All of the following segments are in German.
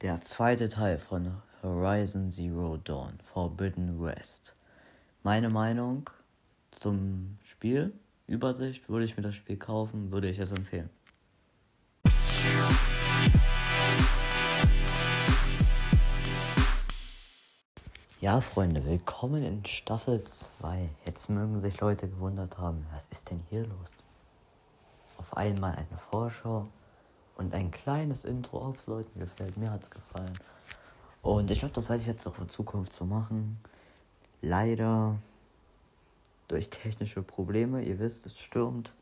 Der zweite Teil von Horizon Zero Dawn, Forbidden West. Meine Meinung zum Spiel, Übersicht, würde ich mir das Spiel kaufen, würde ich es empfehlen. Ja, Freunde, willkommen in Staffel 2. Jetzt mögen sich Leute gewundert haben, was ist denn hier los? Auf einmal eine Vorschau und ein kleines Intro, ob es Leuten gefällt. Mir hat es gefallen. Und ich glaube, das werde ich jetzt auch in Zukunft so machen. Leider durch technische Probleme, ihr wisst, es stürmt.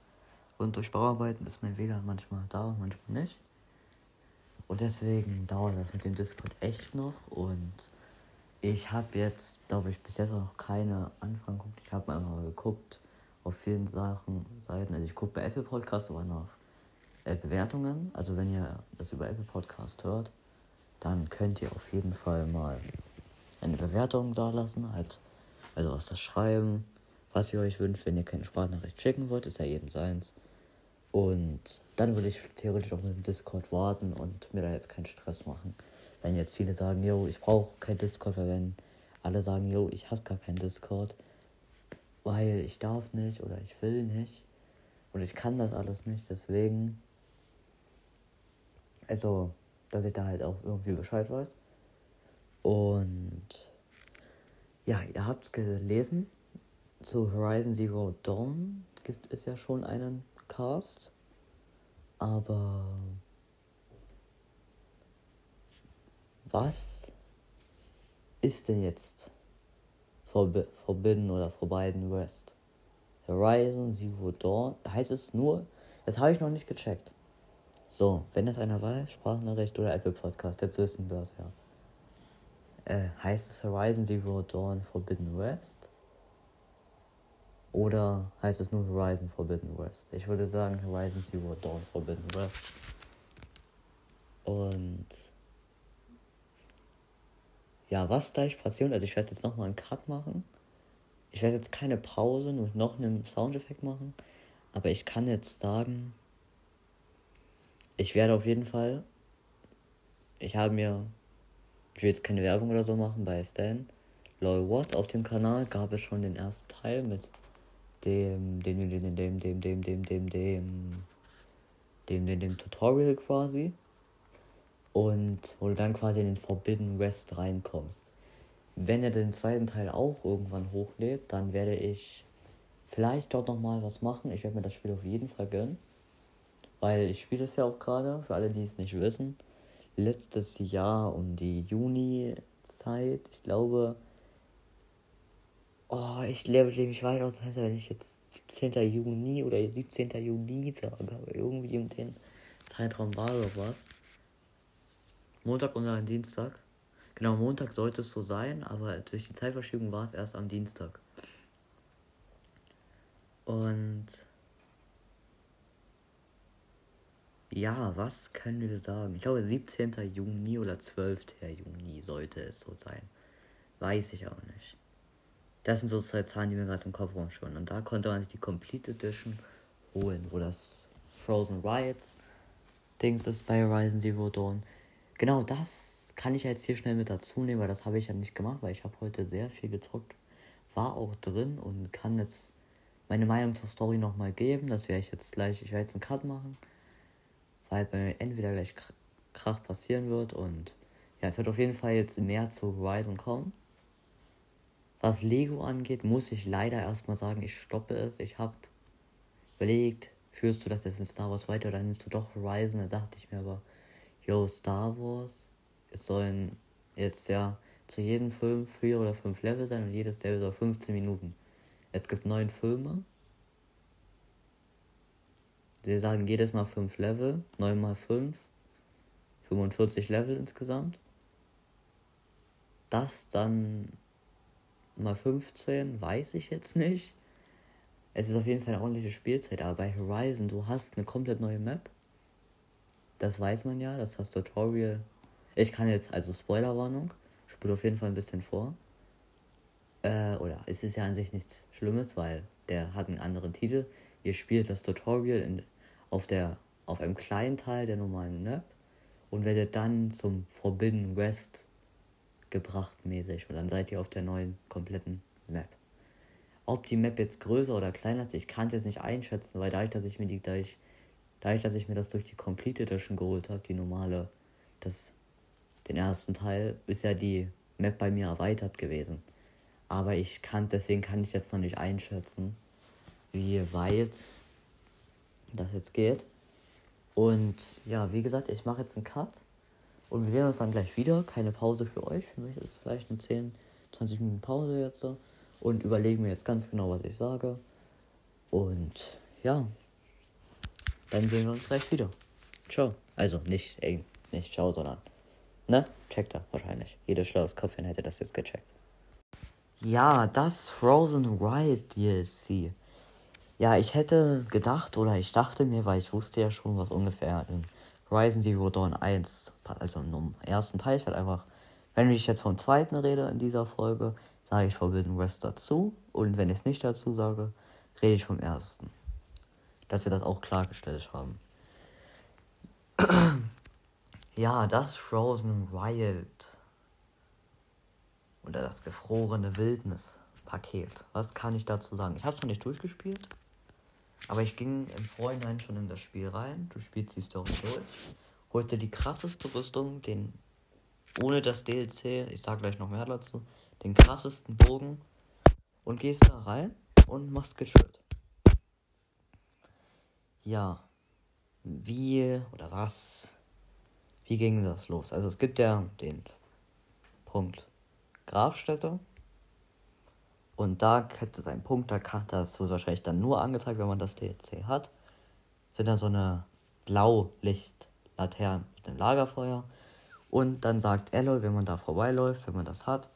Und durch Bauarbeiten ist mein WLAN manchmal da, manchmal nicht. Und deswegen dauert das mit dem Discord echt noch. Und ich habe jetzt, glaube ich, bis jetzt auch noch keine Anfragen geguckt. Ich habe mal geguckt auf vielen Sachen, Seiten. Also ich gucke bei Apple Podcast aber nach Bewertungen. Also wenn ihr das über Apple Podcast hört, dann könnt ihr auf jeden Fall mal eine Bewertung da lassen. Halt, also was das schreiben, was ihr euch wünscht. Wenn ihr keine Sprachnachricht schicken wollt, ist ja eben seins. Und dann würde ich theoretisch auch mit dem Discord warten und mir da jetzt keinen Stress machen. Wenn jetzt viele sagen, yo, ich brauche kein Discord, weil wenn alle sagen, yo, ich habe gar kein Discord, weil ich darf nicht oder ich will nicht oder ich kann das alles nicht, deswegen also, dass ich da halt auch irgendwie Bescheid weiß. Und ja, ihr habt es gelesen. Zu Horizon Zero Dawn gibt es ja schon einen Cast. Aber was ist denn jetzt Forb Forbidden oder Forbidden West? Horizon Zero Dawn heißt es nur, das habe ich noch nicht gecheckt. So, wenn das einer weiß, Sprachnachricht oder Apple Podcast, jetzt wissen wir es ja. Äh, heißt es Horizon Zero Dawn Forbidden West? Oder heißt es nur Horizon Forbidden West? Ich würde sagen Horizon Zero Dawn Forbidden West. Und ja, was gleich passiert, also ich werde jetzt nochmal einen Cut machen. Ich werde jetzt keine Pause und noch einen Soundeffekt machen. Aber ich kann jetzt sagen, ich werde auf jeden Fall. Ich habe mir. Ich will jetzt keine Werbung oder so machen bei Stan. Lol What auf dem Kanal gab es schon den ersten Teil mit dem, dem, dem, dem, dem, dem, dem, dem, dem, dem, dem, dem, dem Tutorial quasi. Und wo du dann quasi in den Forbidden West reinkommst. Wenn er den zweiten Teil auch irgendwann hochlädt, dann werde ich vielleicht dort nochmal was machen. Ich werde mir das Spiel auf jeden Fall gönnen. Weil ich spiele es ja auch gerade, für alle, die es nicht wissen. Letztes Jahr um die Juni-Zeit, ich glaube. Oh, ich lebe mich weit aus wenn ich jetzt 17. Juni oder 17. Juli sage. Aber irgendwie um den Zeitraum war doch was. Montag und ein Dienstag. Genau, Montag sollte es so sein, aber durch die Zeitverschiebung war es erst am Dienstag. Und Ja, was können wir sagen? Ich glaube 17. Juni oder 12. Juni sollte es so sein. Weiß ich auch nicht. Das sind so zwei Zahlen, die mir gerade im Kopf rumschwimmen. Und da konnte man sich die Complete Edition holen, wo das Frozen Riots Dings ist bei Horizon Zero Dawn. Genau das kann ich jetzt hier schnell mit dazu nehmen, weil das habe ich ja nicht gemacht, weil ich habe heute sehr viel gezockt. War auch drin und kann jetzt meine Meinung zur Story nochmal geben. Das werde ich jetzt gleich, ich werde jetzt einen Cut machen weil bei mir entweder gleich Krach passieren wird und ja, es wird auf jeden Fall jetzt mehr zu Horizon kommen. Was Lego angeht, muss ich leider erstmal sagen, ich stoppe es. Ich habe überlegt, führst du das jetzt mit Star Wars weiter oder nimmst du doch Horizon? Da dachte ich mir aber, yo, Star Wars, es sollen jetzt ja zu jedem Film vier oder fünf Level sein und jedes Level soll 15 Minuten. Es gibt neun Filme Sie sagen jedes Mal 5 Level, 9 mal 5, 45 Level insgesamt. Das dann mal 15, weiß ich jetzt nicht. Es ist auf jeden Fall eine ordentliche Spielzeit, aber bei Horizon, du hast eine komplett neue Map. Das weiß man ja, dass das Tutorial. Ich kann jetzt, also Spoilerwarnung, spule auf jeden Fall ein bisschen vor. Äh, oder es ist ja an sich nichts Schlimmes, weil der hat einen anderen Titel. Ihr spielt das Tutorial in auf, der, auf einem kleinen Teil der normalen Map und werdet dann zum Forbidden West gebracht mäßig. Und dann seid ihr auf der neuen kompletten Map. Ob die Map jetzt größer oder kleiner ist, ich kann es jetzt nicht einschätzen, weil dadurch, dass ich mir die dadurch, dadurch, dass ich mir das durch die Complete Edition geholt habe, die normale, das, den ersten Teil, ist ja die Map bei mir erweitert gewesen. Aber ich kann, deswegen kann ich jetzt noch nicht einschätzen, wie weit das jetzt geht. Und ja, wie gesagt, ich mache jetzt einen Cut und wir sehen uns dann gleich wieder. Keine Pause für euch. Für mich ist vielleicht eine 10, 20 Minuten Pause jetzt. So. Und überlegen mir jetzt ganz genau, was ich sage. Und ja, dann sehen wir uns gleich wieder. Ciao. Also nicht, ey, nicht ciao, sondern, ne? Checkt er wahrscheinlich. Jeder schlaues Köpfchen hätte das jetzt gecheckt. Ja, das Frozen Wild DLC. Ja, ich hätte gedacht oder ich dachte mir, weil ich wusste ja schon, was ungefähr in Horizon Zero Dawn 1, also im ersten Teil, ich werde einfach, wenn ich jetzt vom zweiten rede in dieser Folge, sage ich Forbidden West dazu. Und wenn ich es nicht dazu sage, rede ich vom ersten. Dass wir das auch klargestellt haben. ja, das Frozen Wild. Oder das gefrorene Wildnis-Paket. Was kann ich dazu sagen? Ich habe es noch nicht durchgespielt. Aber ich ging im Vorhinein schon in das Spiel rein. Du spielst die Story durch. Holte die krasseste Rüstung, den ohne das DLC, ich sag gleich noch mehr dazu, den krassesten Bogen und gehst da rein und machst gechillt. Ja, wie oder was, wie ging das los? Also es gibt ja den Punkt Grabstätte und da gibt es einen Punkt, da kann das wird wahrscheinlich dann nur angezeigt, wenn man das DLC hat. Sind dann so eine Blaulichtlaterne mit dem Lagerfeuer. Und dann sagt Eloy, wenn man da vorbeiläuft, wenn man das hat,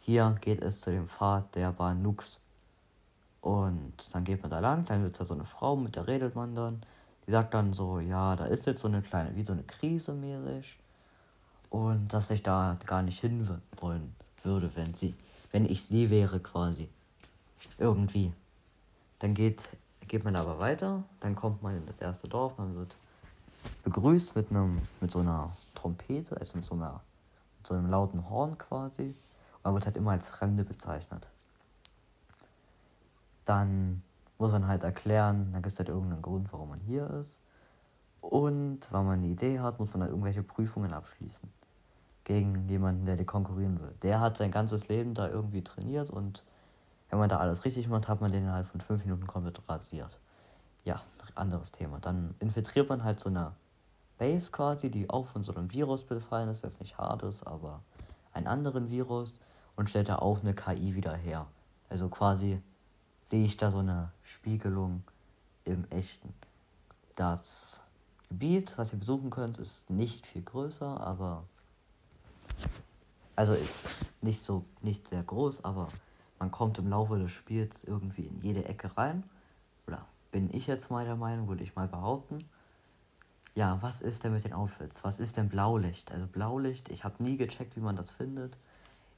hier geht es zu dem Pfad der Bahn Nux. Und dann geht man da lang, dann wird da so eine Frau, mit der redet man dann. Die sagt dann so, ja, da ist jetzt so eine kleine, wie so eine Krise mäßig. Und dass ich da gar nicht hin wollen würde, wenn sie wenn ich sie wäre quasi. Irgendwie. Dann geht, geht man aber weiter, dann kommt man in das erste Dorf, man wird begrüßt mit einem, mit so einer Trompete, also mit so einer, mit so einem lauten Horn quasi. Und man wird halt immer als Fremde bezeichnet. Dann muss man halt erklären, dann gibt es halt irgendeinen Grund, warum man hier ist. Und wenn man eine Idee hat, muss man dann irgendwelche Prüfungen abschließen gegen jemanden, der dir konkurrieren will. Der hat sein ganzes Leben da irgendwie trainiert und wenn man da alles richtig macht, hat man den innerhalb von fünf Minuten komplett rasiert. Ja, anderes Thema. Dann infiltriert man halt so eine Base quasi, die auch von so einem Virus befallen ist, jetzt nicht Hades, aber einen anderen Virus und stellt da auch eine KI wieder her. Also quasi sehe ich da so eine Spiegelung im Echten. Das Gebiet, was ihr besuchen könnt, ist nicht viel größer, aber also ist nicht so, nicht sehr groß, aber man kommt im Laufe des Spiels irgendwie in jede Ecke rein. Oder bin ich jetzt mal der Meinung, würde ich mal behaupten. Ja, was ist denn mit den Outfits? Was ist denn Blaulicht? Also Blaulicht, ich habe nie gecheckt, wie man das findet.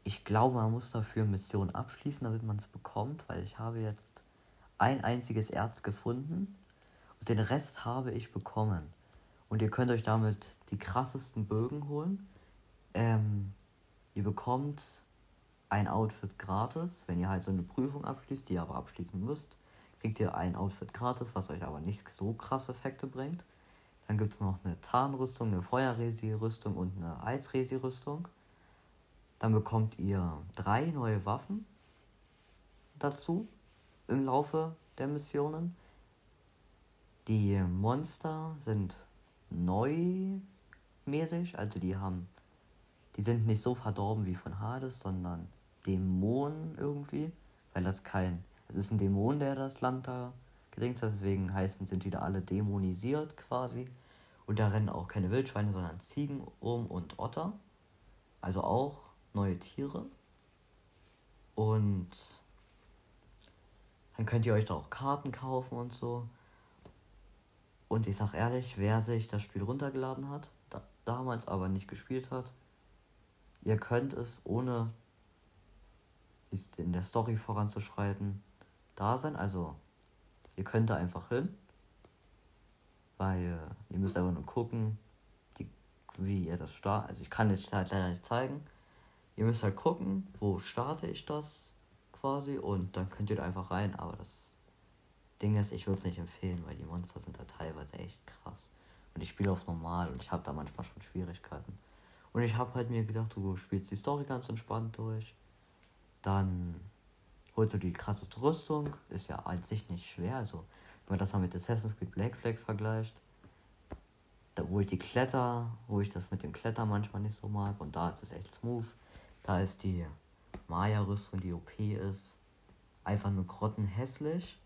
Ich glaube, man muss dafür Missionen abschließen, damit man es bekommt, weil ich habe jetzt ein einziges Erz gefunden und den Rest habe ich bekommen. Und ihr könnt euch damit die krassesten Bögen holen. Ähm, ihr bekommt ein Outfit gratis, wenn ihr halt so eine Prüfung abschließt, die ihr aber abschließen müsst. Kriegt ihr ein Outfit gratis, was euch aber nicht so krasse Effekte bringt. Dann gibt es noch eine Tarnrüstung, eine Feuerresi-Rüstung und eine Eisresi-Rüstung. Dann bekommt ihr drei neue Waffen dazu im Laufe der Missionen. Die Monster sind neu mäßig, also die haben die sind nicht so verdorben wie von Hades, sondern Dämonen irgendwie, weil das kein, es ist ein Dämon, der das Land da gedingt hat, deswegen heißen, sind die da alle dämonisiert quasi. Und da rennen auch keine Wildschweine, sondern Ziegen um und Otter. Also auch neue Tiere. Und dann könnt ihr euch da auch Karten kaufen und so. Und ich sag ehrlich, wer sich das Spiel runtergeladen hat, da, damals aber nicht gespielt hat, Ihr könnt es, ohne in der Story voranzuschreiten, da sein. Also, ihr könnt da einfach hin. Weil ihr müsst einfach nur gucken. Die wie ihr das startet. Also ich kann jetzt halt leider nicht zeigen. Ihr müsst halt gucken, wo starte ich das quasi und dann könnt ihr da einfach rein. Aber das Ding ist, ich würde es nicht empfehlen, weil die Monster sind da teilweise echt krass. Und ich spiele auf normal und ich habe da manchmal schon Schwierigkeiten. Und ich habe halt mir gedacht, du spielst die Story ganz entspannt durch. Dann holst du die krasseste Rüstung. Ist ja an sich nicht schwer. Also, wenn man das mal mit Assassin's Creed Black Flag vergleicht, da wo ich die Kletter, wo ich das mit dem Kletter manchmal nicht so mag. Und da ist es echt smooth. Da ist die Maya-Rüstung, die OP ist, einfach nur grottenhässlich.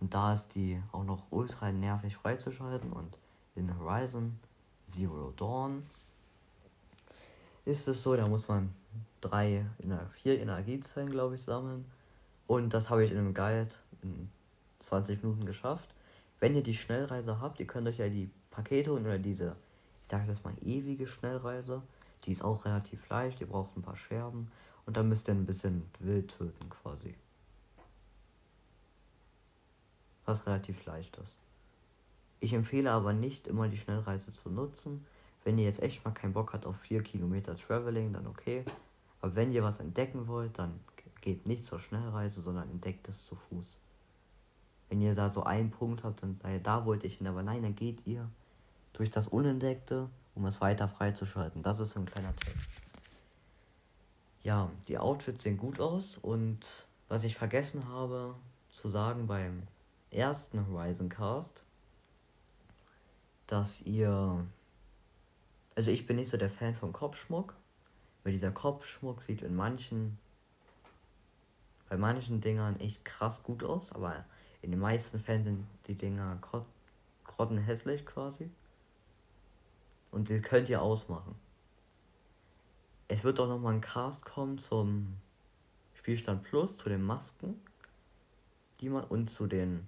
Und da ist die auch noch ultra nervig freizuschalten. Und in Horizon Zero Dawn ist es so, da muss man drei, vier Energiezellen, glaube ich, sammeln. Und das habe ich in einem Guide in 20 Minuten geschafft. Wenn ihr die Schnellreise habt, ihr könnt euch ja die Pakete holen oder diese, ich sage das mal, ewige Schnellreise. Die ist auch relativ leicht, ihr braucht ein paar Scherben. Und dann müsst ihr ein bisschen wild töten quasi. Was relativ leicht ist. Ich empfehle aber nicht immer die Schnellreise zu nutzen, wenn ihr jetzt echt mal keinen Bock habt auf 4 Kilometer Traveling, dann okay. Aber wenn ihr was entdecken wollt, dann geht nicht zur Schnellreise, sondern entdeckt es zu Fuß. Wenn ihr da so einen Punkt habt, dann seid da wollte ich hin, aber nein, dann geht ihr durch das Unentdeckte, um es weiter freizuschalten. Das ist ein kleiner Tipp. Ja, die Outfits sehen gut aus und was ich vergessen habe zu sagen beim ersten Horizon Cast, dass ihr also ich bin nicht so der Fan von Kopfschmuck, weil dieser Kopfschmuck sieht in manchen, bei manchen Dingern echt krass gut aus, aber in den meisten Fällen sind die Dinger grottenhässlich quasi. Und die könnt ihr ausmachen. Es wird auch nochmal ein Cast kommen zum Spielstand Plus, zu den Masken die man, und zu den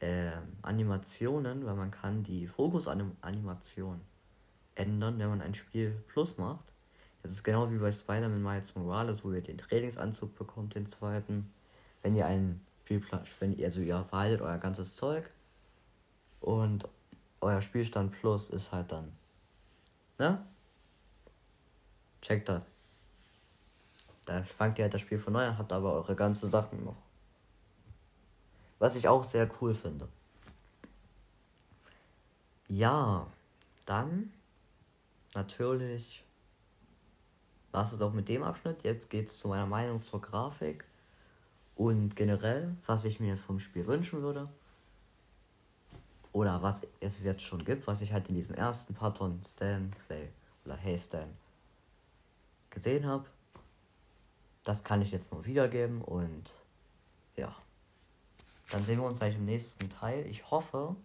äh, Animationen, weil man kann die Fokusanimation ändern, wenn man ein Spiel Plus macht. Das ist genau wie bei Spider-Man Miles Morales, wo ihr den Trainingsanzug bekommt, den zweiten. Wenn ihr einen Spielplan, wenn ihr, also ihr behaltet euer ganzes Zeug und euer Spielstand Plus ist halt dann, ne? Checkt das. Da fangt ihr halt das Spiel von neu an, habt aber eure ganzen Sachen noch. Was ich auch sehr cool finde. Ja, dann natürlich war es auch mit dem Abschnitt. Jetzt geht es zu meiner Meinung zur Grafik und generell, was ich mir vom Spiel wünschen würde. Oder was es jetzt schon gibt, was ich halt in diesem ersten Part von Stan Play oder Hey Stan gesehen habe. Das kann ich jetzt nur wiedergeben und ja. Dann sehen wir uns gleich im nächsten Teil. Ich hoffe,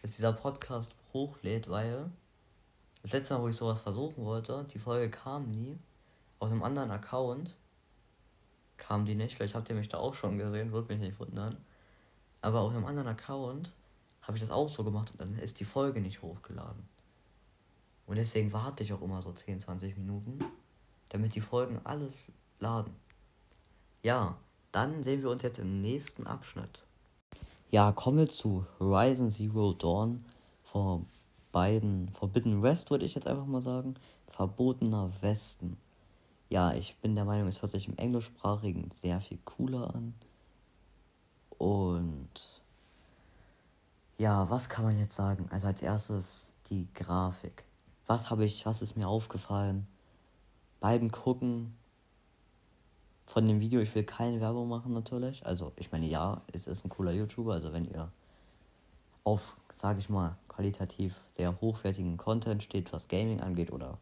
dass dieser Podcast hochlädt, weil das letzte Mal, wo ich sowas versuchen wollte, die Folge kam nie. Auf einem anderen Account kam die nicht. Vielleicht habt ihr mich da auch schon gesehen, würde mich nicht wundern. Aber auf einem anderen Account habe ich das auch so gemacht und dann ist die Folge nicht hochgeladen. Und deswegen warte ich auch immer so 10, 20 Minuten, damit die Folgen alles laden. Ja, dann sehen wir uns jetzt im nächsten Abschnitt. Ja, kommen wir zu Horizon Zero Dawn vor beiden Forbidden West, würde ich jetzt einfach mal sagen. Verbotener Westen. Ja, ich bin der Meinung, es hört sich im englischsprachigen sehr viel cooler an. Und ja, was kann man jetzt sagen? Also als erstes die Grafik. Was habe ich, was ist mir aufgefallen? Beiden gucken von dem Video, ich will keine Werbung machen natürlich. Also ich meine, ja, es ist ein cooler YouTuber, also wenn ihr auf, sage ich mal, qualitativ sehr hochwertigen Content steht, was Gaming angeht oder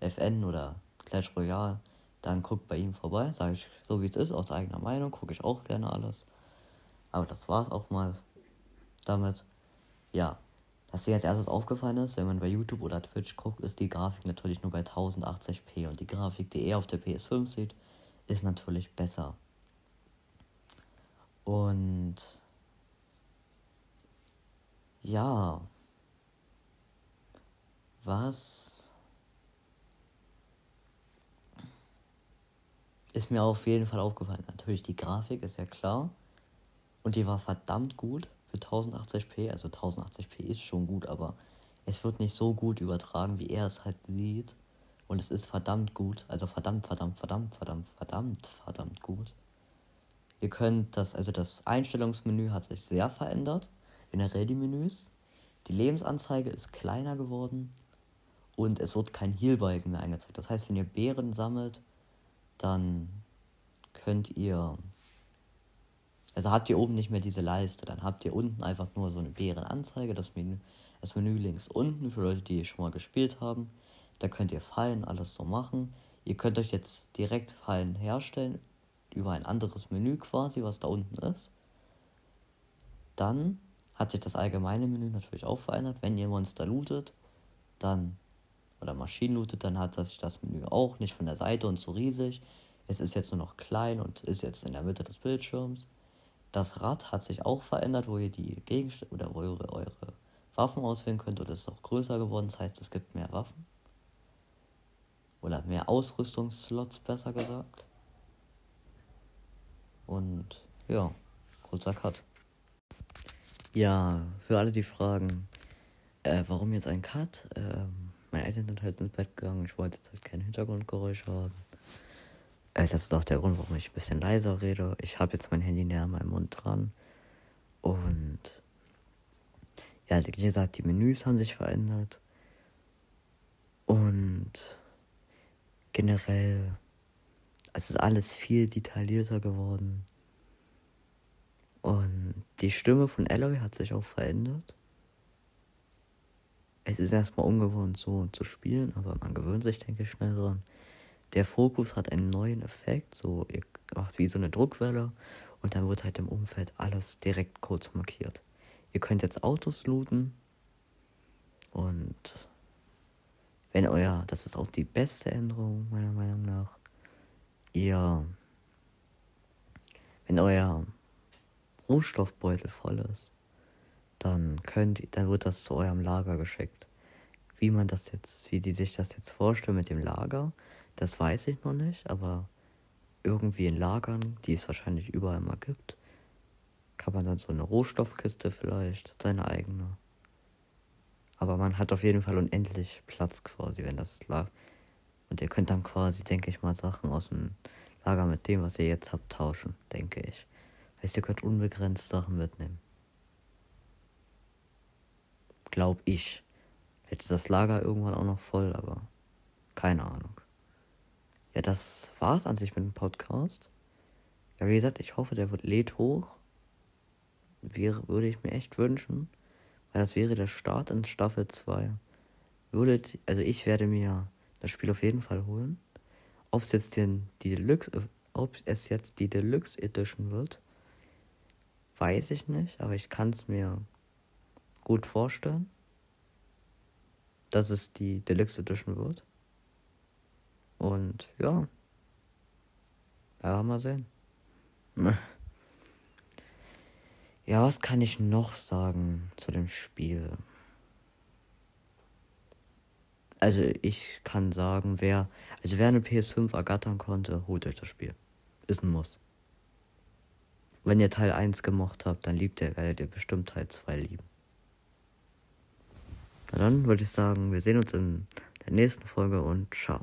FN oder Clash Royale, dann guckt bei ihm vorbei. Sage ich so wie es ist, aus eigener Meinung, gucke ich auch gerne alles. Aber das war es auch mal damit. Ja, was dir als erstes aufgefallen ist, wenn man bei YouTube oder Twitch guckt, ist die Grafik natürlich nur bei 1080p und die Grafik, die er auf der PS5 sieht, ist natürlich besser. Und ja, was ist mir auf jeden Fall aufgefallen? Natürlich die Grafik ist ja klar. Und die war verdammt gut für 1080p. Also 1080p ist schon gut, aber es wird nicht so gut übertragen, wie er es halt sieht. Und es ist verdammt gut. Also verdammt, verdammt, verdammt, verdammt, verdammt, verdammt gut. Ihr könnt das, also das Einstellungsmenü hat sich sehr verändert. Generell die Menüs. Die Lebensanzeige ist kleiner geworden. Und es wird kein Healbalken mehr angezeigt. Das heißt, wenn ihr Beeren sammelt, dann könnt ihr. Also habt ihr oben nicht mehr diese Leiste. Dann habt ihr unten einfach nur so eine Beerenanzeige. Das Menü, das Menü links unten für Leute, die schon mal gespielt haben. Da könnt ihr Fallen alles so machen. Ihr könnt euch jetzt direkt Fallen herstellen über ein anderes Menü quasi, was da unten ist. Dann hat sich das allgemeine Menü natürlich auch verändert. Wenn ihr Monster lootet, dann oder Maschinen lootet, dann hat sich das Menü auch nicht von der Seite und so riesig. Es ist jetzt nur noch klein und ist jetzt in der Mitte des Bildschirms. Das Rad hat sich auch verändert, wo ihr die Gegenstände oder eure, eure Waffen auswählen könnt und es ist auch größer geworden, das heißt es gibt mehr Waffen. Oder mehr Ausrüstungsslots, besser gesagt. Und ja, kurzer Cut. Ja, für alle, die fragen, äh, warum jetzt ein Cut? Ähm, meine Eltern sind halt ins Bett gegangen. Ich wollte jetzt halt kein Hintergrundgeräusch haben. Äh, das ist auch der Grund, warum ich ein bisschen leiser rede. Ich habe jetzt mein Handy näher an meinem Mund dran. Und ja, wie gesagt, die Menüs haben sich verändert. Und generell es ist alles viel detaillierter geworden. Und die Stimme von Eloy hat sich auch verändert. Es ist erstmal ungewohnt, so zu spielen, aber man gewöhnt sich, denke ich, schnell dran. Der Fokus hat einen neuen Effekt, so ihr macht wie so eine Druckwelle und dann wird halt im Umfeld alles direkt kurz markiert. Ihr könnt jetzt Autos looten und wenn euer, das ist auch die beste Änderung meiner Meinung nach, ihr, wenn euer Rohstoffbeutel voll ist, dann könnt, dann wird das zu eurem Lager geschickt. Wie man das jetzt, wie die sich das jetzt vorstellen mit dem Lager, das weiß ich noch nicht, aber irgendwie in Lagern, die es wahrscheinlich überall mal gibt, kann man dann so eine Rohstoffkiste vielleicht, seine eigene. Aber man hat auf jeden Fall unendlich Platz quasi, wenn das Lager und ihr könnt dann quasi, denke ich mal, Sachen aus dem Lager mit dem, was ihr jetzt habt, tauschen, denke ich. Heißt, ihr könnt unbegrenzt Sachen mitnehmen. Glaub ich. Vielleicht ist das Lager irgendwann auch noch voll, aber keine Ahnung. Ja, das war's an sich mit dem Podcast. Ja, wie gesagt, ich hoffe, der wird lädt hoch. Wäre, würde ich mir echt wünschen. Weil das wäre der Start in Staffel 2. Würdet, also ich werde mir das Spiel auf jeden Fall holen. Ob es jetzt den, die Deluxe, ob es jetzt die Deluxe Edition wird, weiß ich nicht, aber ich kann es mir gut vorstellen, dass es die Deluxe Edition wird. Und ja, ja, mal sehen. Ja, was kann ich noch sagen zu dem Spiel? Also ich kann sagen, wer, also wer eine PS5 ergattern konnte, holt euch das Spiel. Ist ein Muss. Wenn ihr Teil 1 gemocht habt, dann liebt ihr, werdet ihr bestimmt Teil 2 lieben. Na dann würde ich sagen, wir sehen uns in der nächsten Folge und ciao.